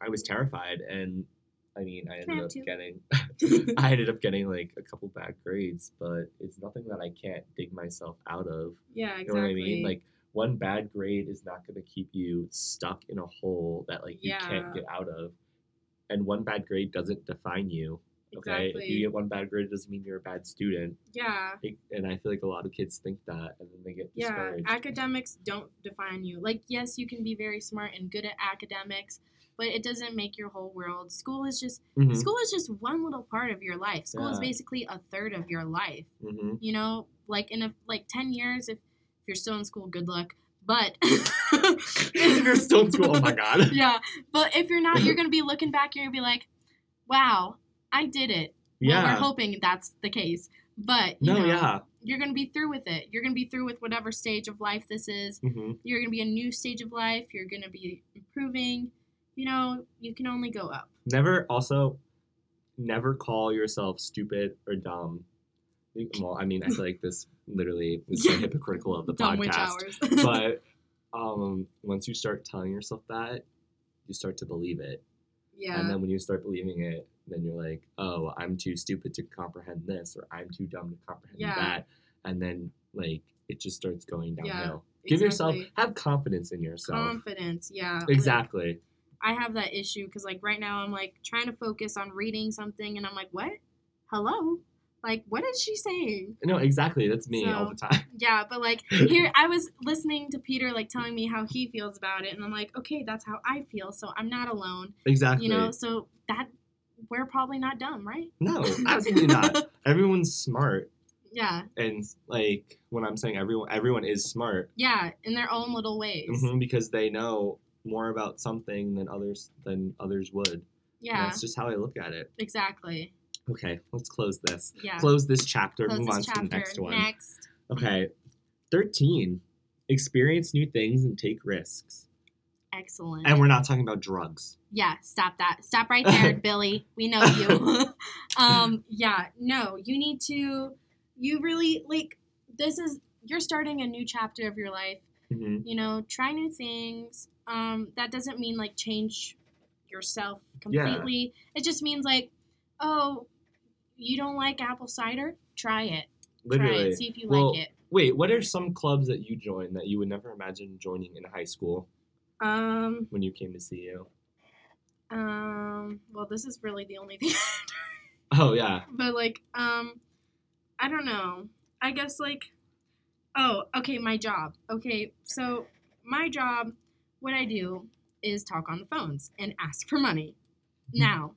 I was terrified, and I mean, I Can I ended up two? getting, I ended up getting like a couple bad grades, but it's nothing that I can't dig myself out of. yeah, exactly. You know what I mean? Like one bad grade is not going to keep you stuck in a hole that like you Yeah. can't get out of, and one bad grade doesn't define you. Okay, exactly. if you get one bad grade, it doesn't mean you're a bad student. yeah. And I feel like a lot of kids think that, and then they get Yeah, discouraged. academics don't define you. Like, yes, you can be very smart and good at academics, but it doesn't make your whole world. School is just Mhm, school is just one little part of your life. School is basically a third of your life. mhm. You know, like in a like ten years, if if you're still in school, good luck. But if you're still in school, oh my god. yeah. But if you're not, you're gonna be looking back. You're gonna be like, "Wow, I did it." Well, Yeah. we're hoping that's the case. But you no, know, yeah. you're gonna be through with it. You're gonna be through with whatever stage of life this is. hmm You're gonna be a new stage of life. You're gonna be improving. You know, you can only go up. Never, also, never call yourself stupid or dumb. Well, I mean, I feel like this literally is so hypocritical of the Dumb podcast. but um, once you start telling yourself that, you start to believe it. yeah. And then when you start believing it, then you're like, oh, I'm too stupid to comprehend this, or I'm too dumb to comprehend Yeah. that. And then, like, it just starts going Yeah, downhill. Give yourself, have confidence in yourself. confidence. Yeah. like, exactly. I have that issue because like right now I'm like trying to focus on reading something and I'm like, what? Hello? Like, what is she saying? no, exactly. That's me all the time. Yeah, but like here I was listening to Peter like telling me how he feels about it and I'm like, okay, that's how I feel, so I'm not alone. Exactly. You know, so that we're probably not dumb, right? no, absolutely not. Everyone's smart. yeah. And, like, when I'm saying everyone, everyone is smart Yeah, in their own little ways. mhm, because they know more about something than others than others would. And Yeah. That's just how I look at it. Exactly. Okay, let's close this. Yeah. Close this chapter. Close move this on chapter. to the next one. Next. Okay. 13. Experience new things and take risks. Excellent. And we're not talking about drugs. Yeah, stop that. Stop right there, Billy. We know you. um, yeah, no, you need to you really like this is you're starting a new chapter of your life. hmm You know, try new things. Um, that doesn't mean like change yourself Yeah. completely. It just means like, oh, you don't like apple cider? Try it. Try Literally. it. See if you Well, like it. Wait, what are some clubs that you joined that you would never imagine joining in high school Um, when you came to CU? um, well, this is really the only thing. Oh yeah. but like, um, I don't know. I guess like, oh, okay, my job. Okay, so my job, what I do is talk on the phones and ask for money. Now,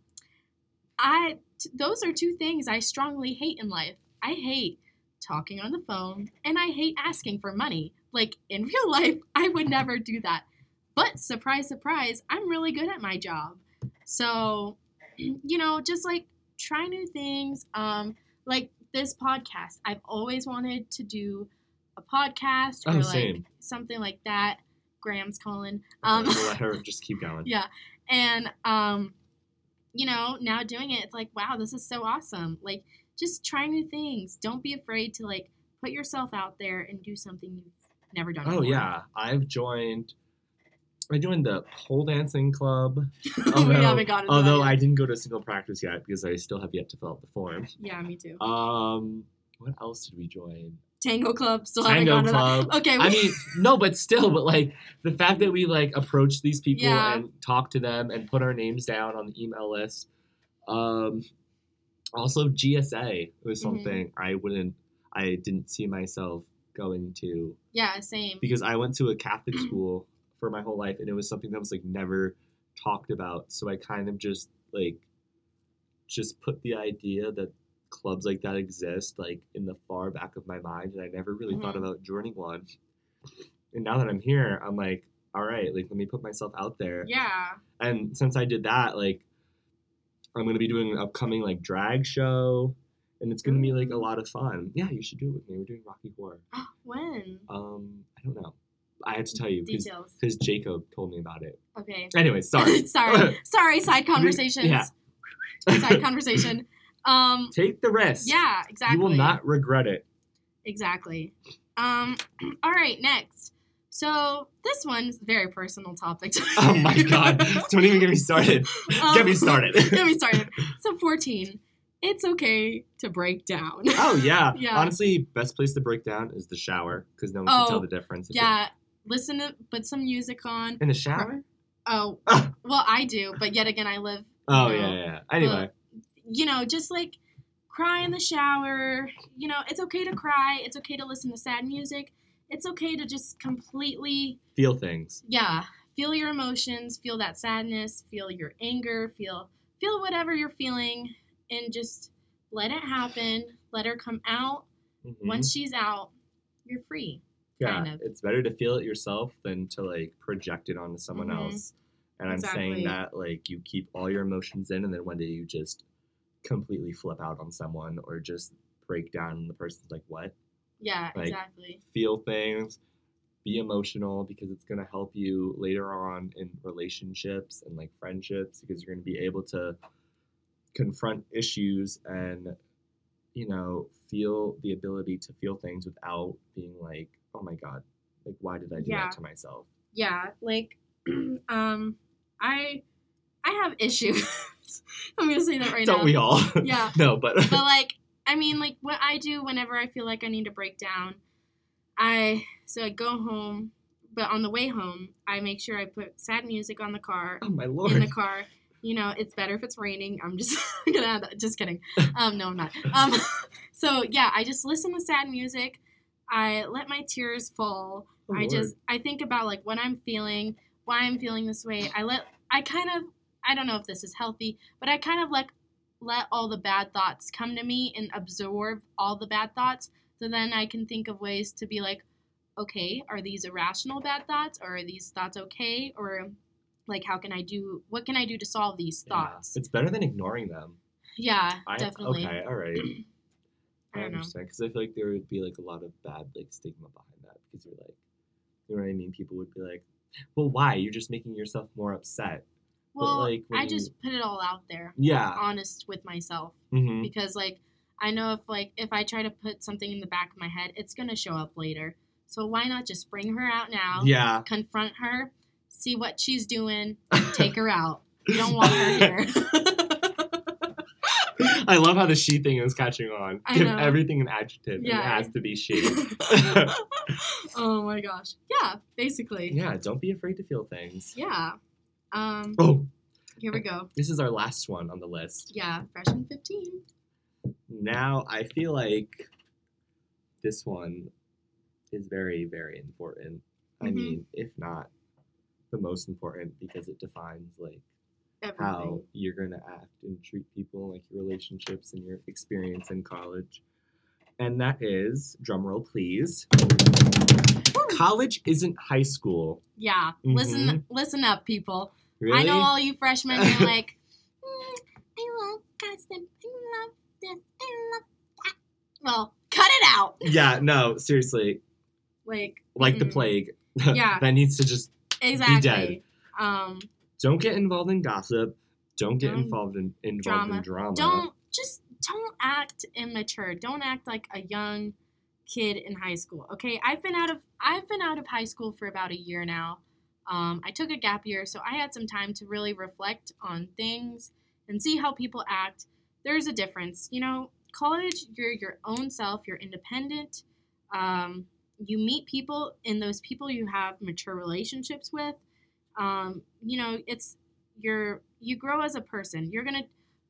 I t- those are two things I strongly hate in life. I hate talking on the phone and I hate asking for money. Like in real life, I would never do that. But surprise, surprise, I'm really good at my job. So, you know, just like try new things. Um, like this podcast, I've always wanted to do a podcast or Oh, like same. something like that. Graham's calling. Um, let her just keep going. yeah, and um, you know, now doing it, it's like, wow, this is so awesome. Like, just try new things. Don't be afraid to like put yourself out there and do something you've never done. Oh before. yeah, I've joined. I joined the pole dancing club. we Although- haven't gotten. to Although I didn't go to a single practice yet because I still have yet to fill out the form. Yeah, me too. Um, what else did we join? Tango club still Tango haven't club. that. Okay, I mean, no, but still, but like the fact that we like approach these people Yeah. and talk to them and put our names down on the email list. Um, also GSA was Mhm. something I wouldn't, I didn't see myself going to yeah, same. because I went to a Catholic school for my whole life and it was something that was like never talked about. So I kind of just like just put the idea that clubs like that exist like in the far back of my mind and I never really thought Mhm. about joining one. And now that I'm here, I'm like, all right, like let me put myself out there. Yeah. And since I did that, like I'm gonna be doing an upcoming like drag show and it's gonna be like a lot of fun. Yeah, you should do it with me. We're doing Rocky Horror. when? Um, I don't know. I have to tell you because Jacob told me about it. Okay. Anyway, sorry. sorry. Sorry. Side conversations. Yeah. Side conversation. Um. Take the risk. Yeah. Exactly. You will not regret it. Exactly. Um. All right. Next. So this one's a very personal topic. Oh my god! Don't even get me started. Um, Get me started. get me started. So 14. It's okay to break down. oh yeah. Yeah. Honestly, best place to break down is the shower because no one can Oh, tell the difference. if yeah. Listen to put some music on. In the shower? Oh, oh well, I do, but yet again, I live. yeah, No. yeah, yeah. Anyway, You know, just like cry in the shower. You know, it's okay to cry. It's okay to listen to sad music. It's okay to just completely, feel things. yeah, feel your emotions, feel that sadness, feel your anger, feel feel whatever you're feeling, and just let it happen. Let her come out. Mhm. Once she's out, you're free. yeah, kind of. it's better to feel it yourself than to like project it onto someone Mhm. else. And I'm Exactly. saying that like you keep all your emotions in, and then one day you just completely flip out on someone or just break down, and the person's like, "What?" Yeah, Like- exactly. feel things, be emotional because it's going to help you later on in relationships and like friendships because you're going to be able to confront issues and you know feel the ability to feel things without being like oh my god like why did i do Yeah. that to myself yeah like um i i have issues i'm gonna say that right now. don't we all Yeah. no but but like i mean like what i do whenever i feel like i need to break down i so i go home but on the way home i make sure i put sad music on the car oh my lord! in the car you know it's better if it's raining i'm just gonna add that just kidding um no i'm not um so yeah i just listen to sad music i let my tears fall Oh, I Lord. just I think about like what I'm feeling, why I'm feeling this way. I let I kind of I don't know if this is healthy, but I kind of like let all the bad thoughts come to me and absorb all the bad thoughts. So then I can think of ways to be like, okay, are these irrational bad thoughts or are these thoughts okay or like how can I do what can I do to solve these Yeah. thoughts? it's better than ignoring them Yeah, I, definitely. okay all right I I understand because I feel like there would be like a lot of bad like stigma behind that because you're like, you know what I mean? People would be like, well, why? You're just making yourself more upset. Well, like, I you- just put it all out there. Yeah. Honest with myself. hmm because like I know if like if I try to put something in the back of my head, it's gonna show up later. So why not just bring her out now? Yeah. Confront her, see what she's doing, take her out. You don't want her here. I love how the she thing is catching on. I Give know. everything an adjective. Yeah. It has to be she. oh my gosh. Yeah, basically. yeah, don't be afraid to feel things. Yeah. Um, Oh, here we go. this is our last one on the list. Yeah, freshman 15. Now, I feel like this one is very, very important. I Mhm. mean, if not the most important because it defines like Everything. how you're going to act and treat people, like your relationships and your experience in college. And that is, drumroll please, college isn't high school. Yeah. Mhm. Listen listen up, people. Really? I know all you freshmen are like, "Mm, I love custom. I love this. I love that. Well, cut it out. yeah, no, seriously, Like, like the mm-mm. plague. Yeah. that needs to just exactly. Be dead. Um, don't get involved in gossip. Don't get Don't- involved in involved drama. in drama. don't just don't act immature. Don't act like a young kid in high school. Okay, I've been out of I've been out of high school for about a year now. Um, I took a gap year, so I had some time to really reflect on things and see how people act. There's a difference, you know. College, you're your own self. You're independent. Um, you meet people, and those people you have mature relationships with. Um, you know, it's you're you grow as a person. You're gonna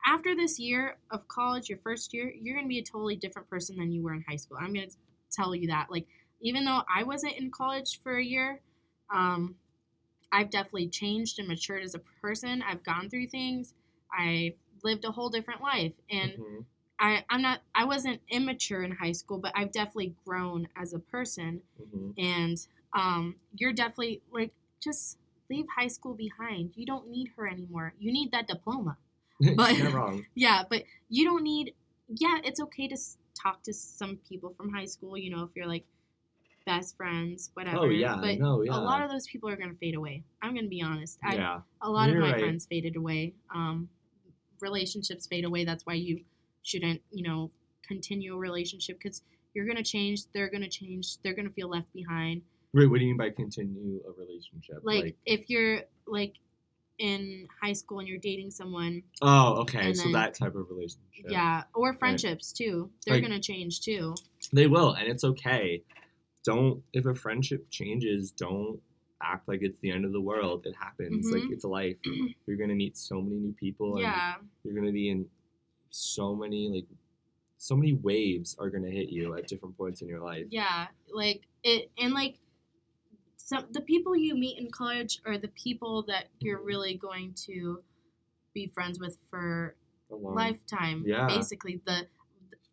after this year of college, your first year, you're gonna be a totally different person than you were in high school. I'm gonna tell you that. Like, even though I wasn't in college for a year, um, I've definitely changed and matured as a person. I've gone through things. I lived a whole different life, and Mhm. I I'm not I wasn't immature in high school, but I've definitely grown as a person. Mhm. And um, you're definitely like just leave high school behind. You don't need her anymore. You need that diploma. But- You're wrong. Yeah, but you don't need. Yeah, it's okay to talk to some people from high school. You know, if you're like best friends, whatever. Oh yeah, But no, yeah. a lot of those people are gonna fade away. I'm gonna be honest. I, yeah. A lot You're of my right. friends faded away. Um, relationships fade away. That's why you shouldn't, you know, continue a relationship because you're gonna change. They're gonna change. They're gonna feel left behind. Wait, what do you mean by continue a relationship? Like, if you're like in high school and you're dating someone, oh, okay, so then- that type of relationship. yeah, or friendships too. They're Like- gonna change too. They will, and it's okay. Don't if a friendship changes, don't act like it's the end of the world. It happens. Like Mhm. it's life. You're gonna meet so many new people, and Yeah, you're gonna be in so many like so many waves are gonna hit you at different points in your life. yeah, like it, and like some the people you meet in college are the people that you're really going to be friends with for a lifetime. Yeah. Basically, the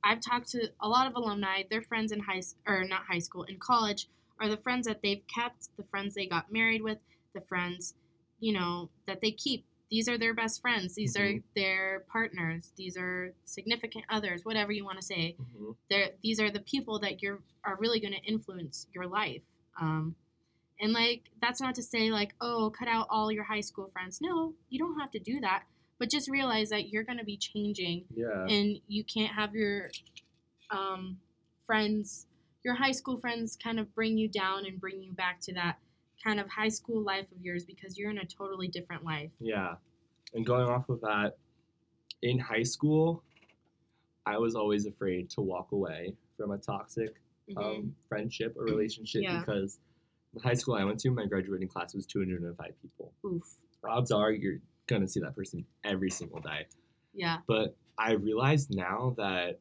I've talked to a lot of alumni. Their friends in high or not high school in college are the friends that they've kept, the friends they got married with, the friends you know that they keep. These are their best friends. These are Mhm. their partners. These are significant others. Whatever you want to say. Mhm. They're, these are the people that you're are really going to influence your life. Um, and like that's not to say like oh cut out all your high school friends. No, you don't have to do that. But just realize that you're going to be changing, Yeah. and you can't have your um, friends, your high school friends, kind of bring you down and bring you back to that kind of high school life of yours because you're in a totally different life. Yeah. And going off of that, in high school, I was always afraid to walk away from a toxic Mhm. um, friendship or relationship Yeah. because the high school I went to, my graduating class was 205 people. Oof. Odds are you're going to see that person every single day. Yeah. But I realize now that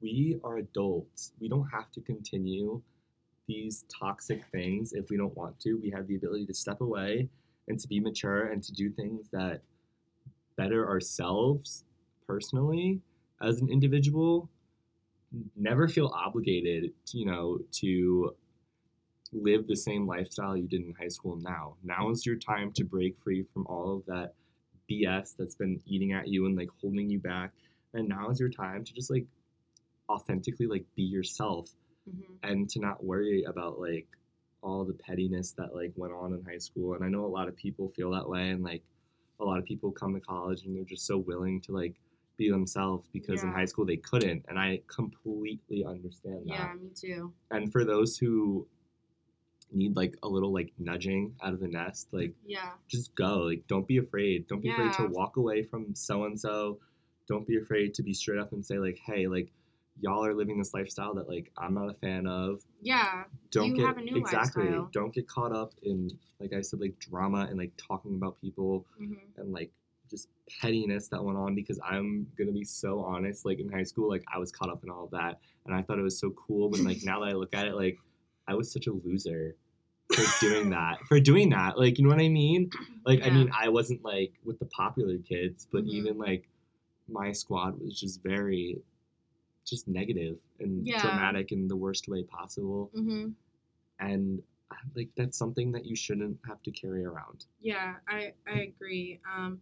we are adults. We don't have to continue these toxic things if we don't want to. We have the ability to step away and to be mature and to do things that better ourselves personally as an individual. Never feel obligated, you know, to live the same lifestyle you did in high school now. Now is your time to break free from all of that BS that's been eating at you and like holding you back. And now is your time to just like authentically like be yourself hmm and to not worry about like all the pettiness that like went on in high school. And I know a lot of people feel that way and like a lot of people come to college and they're just so willing to like be themselves because in high school they couldn't and I completely understand that. Yeah, me too. And for those who need like a little like nudging out of the nest, like Yeah. just go. Like don't be afraid. Don't be afraid to walk away from so and so. Don't be afraid to be straight up and say like, "Hey, like y'all are living this lifestyle that like I'm not a fan of." Yeah. Don't You get have a new exactly. lifestyle. Don't get caught up in like I said like drama and like talking about people hmm and like just pettiness that went on because I'm gonna be so honest, like in high school, like I was caught up in all of that and I thought it was so cool, but like now that I look at it, like I was such a loser for doing that. For doing that. Like you know what I mean? Like I mean I wasn't like with the popular kids, but Mhm. even like my squad was just very just negative and Yeah. dramatic in the worst way possible. hmm And like that's something that you shouldn't have to carry around. Yeah, I I agree. Um,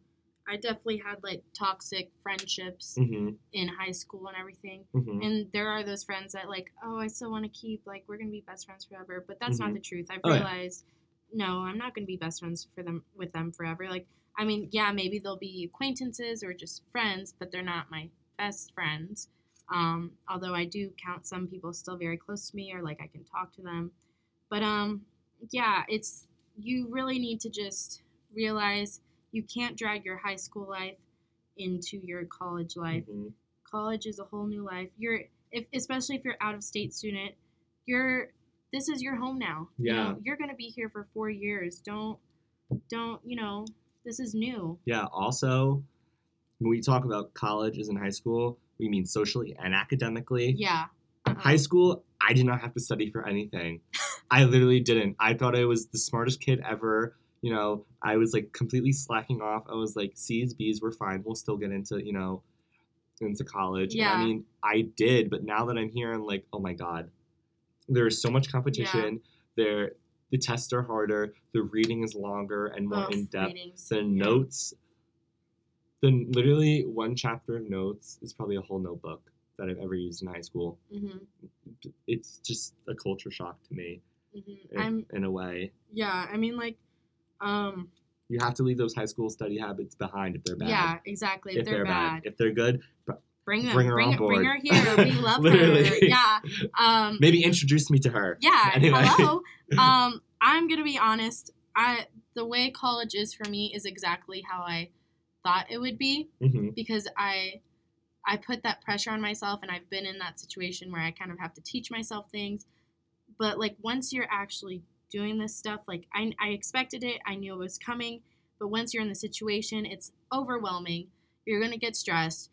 I definitely had like toxic friendships Mm-hmm. in high school and everything. Mm-hmm. And there are those friends that like, oh, I still want to keep like we're gonna be best friends forever. But that's not Mhm. the truth. I've Oh, yeah. realized, no, I'm not gonna be best friends for them with them forever. Like, I mean, yeah, maybe they'll be acquaintances or just friends, but they're not my best friends. Um, although I do count some people still very close to me, or like I can talk to them. But um, yeah, it's you really need to just realize you can't drag your high school life into your college life Mhm. college is a whole new life. You're if especially if you're out of state student, you're this is your home now. You Yeah. know, you're gonna be here for four years. Don't don't, you know, this is new. Yeah. Also, when we talk about college as in high school, we mean socially and academically. Yeah. Uh-uh. High school, I did not have to study for anything. I literally didn't. I thought I was the smartest kid ever. You know, I was like completely slacking off. I was like, C's, B's, we're fine. We'll still get into, you know, into college. And Yeah. I mean, I did, but now that I'm here, I'm like, oh my God. There is so much competition. Yeah. There the tests are harder, the reading is longer and more in depth. readings. The Yeah. notes the literally one chapter of notes is probably a whole notebook that I've ever used in high school. Mhm. It's just a culture shock to me Mhm. in, I'm in a way. yeah, I mean like um You have to leave those high school study habits behind if they're bad. yeah, exactly. If, If they're, bad. If they're good, Bring them. bring her bring, on her- bring her here. We love her. Yeah. Um maybe introduce me to her. Yeah. Anyway. Hello. Um, I'm gonna be honest. I the way college is for me is exactly how I thought it would be hmm because I I put that pressure on myself and I've been in that situation where I kind of have to teach myself things. But like once you're actually doing this stuff, like I, I expected it, I knew it was coming, but once you're in the situation, it's overwhelming. You're gonna get stressed.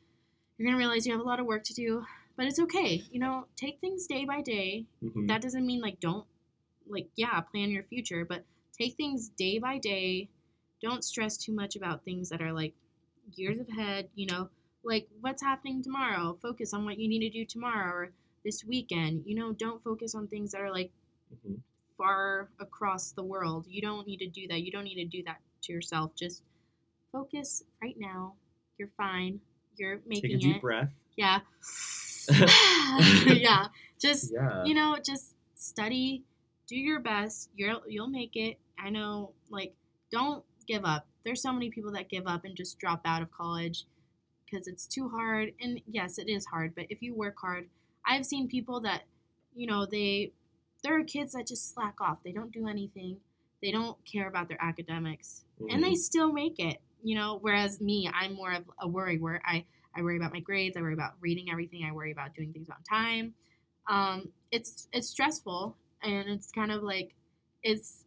You're gonna realize you have a lot of work to do, but it's okay. You know, take things day by day hmm that doesn't mean like don't like yeah plan your future but take things day by day don't stress too much about things that are like years ahead you know like what's happening tomorrow focus on what you need to do tomorrow or this weekend you know don't focus on things that are like hmm far across the world. You don't need to do that. You don't need to do that to yourself. Just focus right now. You're fine. You're making Take a deep it. breath. yeah. Yeah. Just Yeah. you know just study. Do your best. You'll you'll make it. I know like don't give up. There's so many people that give up and just drop out of college because it's too hard. And yes it is hard but if you work hard i've seen people that you know they there are kids that just slack off. They don't do anything. They don't care about their academics. And they Mhm. still make it you know? Whereas me i'm more of a worry where i i worry about my grades. I worry about reading everything. I worry about doing things on time. Um it's it's stressful. And it's kind of like it's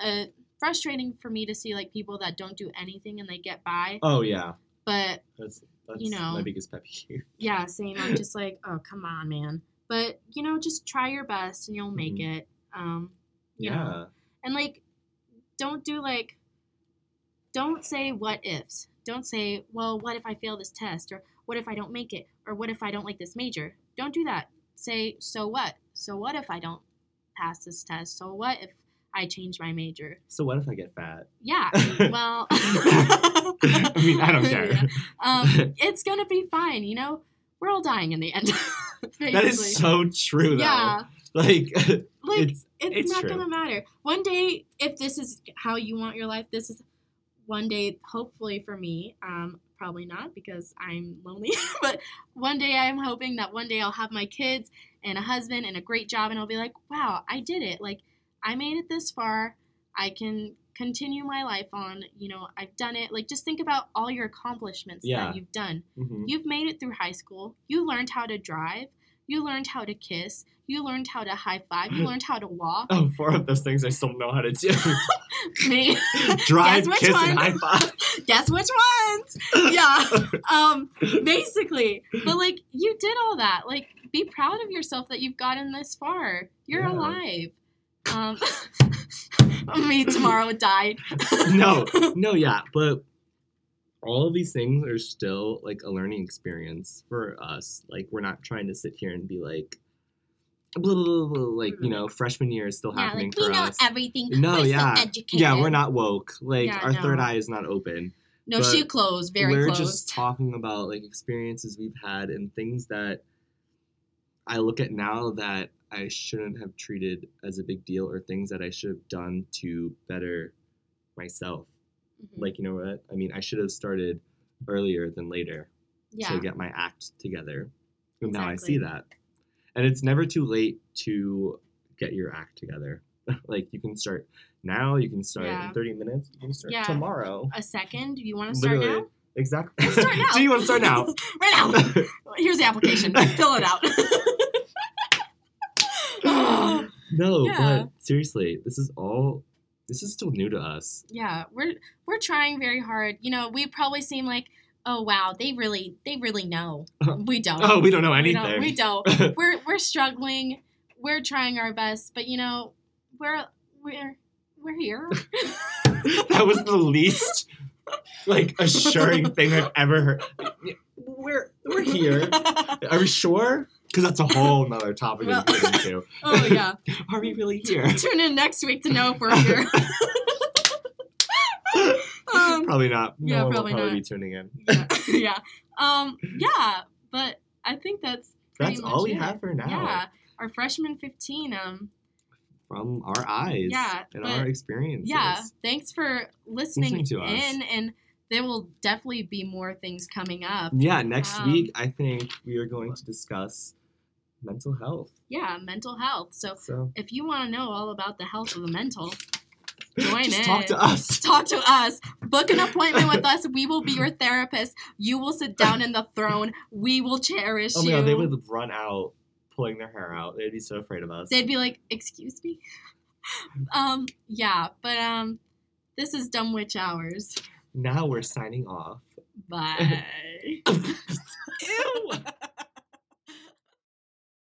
uh, frustrating for me to see like people that don't do anything and they get by. Oh yeah. but That's that's You know. my biggest pet peeve. yeah same. I'm just like oh come on man but you know just try your best and you'll make Mhm. it um you know. Yeah. and like don't do like don't say what ifs don't say well what if i fail this test or what if i don't make it or what if i don't like this major don't do that say so what so what if i don't pass this test so what if i change my major So what if I get fat? yeah well I mean, I don't care. Yeah. um it's gonna be fine you know we're all dying in the end that is so true though. yeah Like like it's it's, it's not true. gonna matter. One day, if this is how you want your life, this is one day, hopefully for me, um, probably not because I'm lonely. but one day I'm hoping that one day I'll have my kids and a husband and a great job and I'll be like, wow, I did it. Like, I made it this far. I can continue my life on. You know, I've done it. Like, just think about all your accomplishments Yeah. that you've done. hmm You've made it through high school. You learned how to drive. You learned how to kiss. You learned how to high five. You learned how to walk. Oh, four of those things I still know how to do. Me. Drive, Guess which kiss, one? and high five. Guess which ones? Yeah. Um, basically. But like you did all that. Like be proud of yourself that you've gotten this far. You're Yeah. alive. Um me tomorrow died. no, no, yeah, but all of these things are still like a learning experience for us. Like we're not trying to sit here and be like, blah, blah, blah, blah, like you know, freshman year is still Yeah, happening like we for know us. everything. No, We're yeah. yeah, we're not woke. Like Yeah, our third eye is not open. No, but she closed, very we're closed. just talking about like experiences we've had and things that I look at now that I shouldn't have treated as a big deal or things that I should have done to better myself. Mhm. Like, you know what? I mean, I should have started earlier than later yeah. to get my act together. And now I see that. And it's never too late to get your act together. like, you can start now, you can start Yeah. in 30 minutes, you can start Yeah. tomorrow. A second? You want to start Literally. now? Exactly. Start now. Do you want to start now? right now. Here's the application. Fill it out. no, Yeah. but seriously, this is all. This is still new to us. yeah, we're we're trying very hard. You know, we probably seem like, oh wow, they really they really know. We don't. Oh, we don't know We anything. don't. We don't. we're we're struggling. We're trying our best, but you know, we're we're we're here. that was the least like assuring thing I've ever heard. We're we're here. Are we sure? Because that's a whole nother topic Well- to get into. oh yeah. Are we really here? Tune in next week to know if we're here. um, probably not. No yeah, probably probably not. be tuning in. yeah, yeah. Um, yeah, but I think that's That's all we it. have for now. Yeah, our freshman fifteen. Um, From our eyes Yeah, and but- our experiences. yeah. Thanks for listening, Listening to us. in, and there will definitely be more things coming up. Yeah, next Um, week I think we are going to discuss mental health. Yeah, mental health. So So if you want to know all about the health of the mental, join just in. talk to us. Talk to us. Book an appointment with us. We will be your therapist. You will sit down in the throne. We will cherish Oh my you. god, they would run out pulling their hair out. They'd be so afraid of us. They'd be like, "Excuse me." um, yeah, but um, this is Dumb Witch Hours. now we're signing off. Bye. Ew.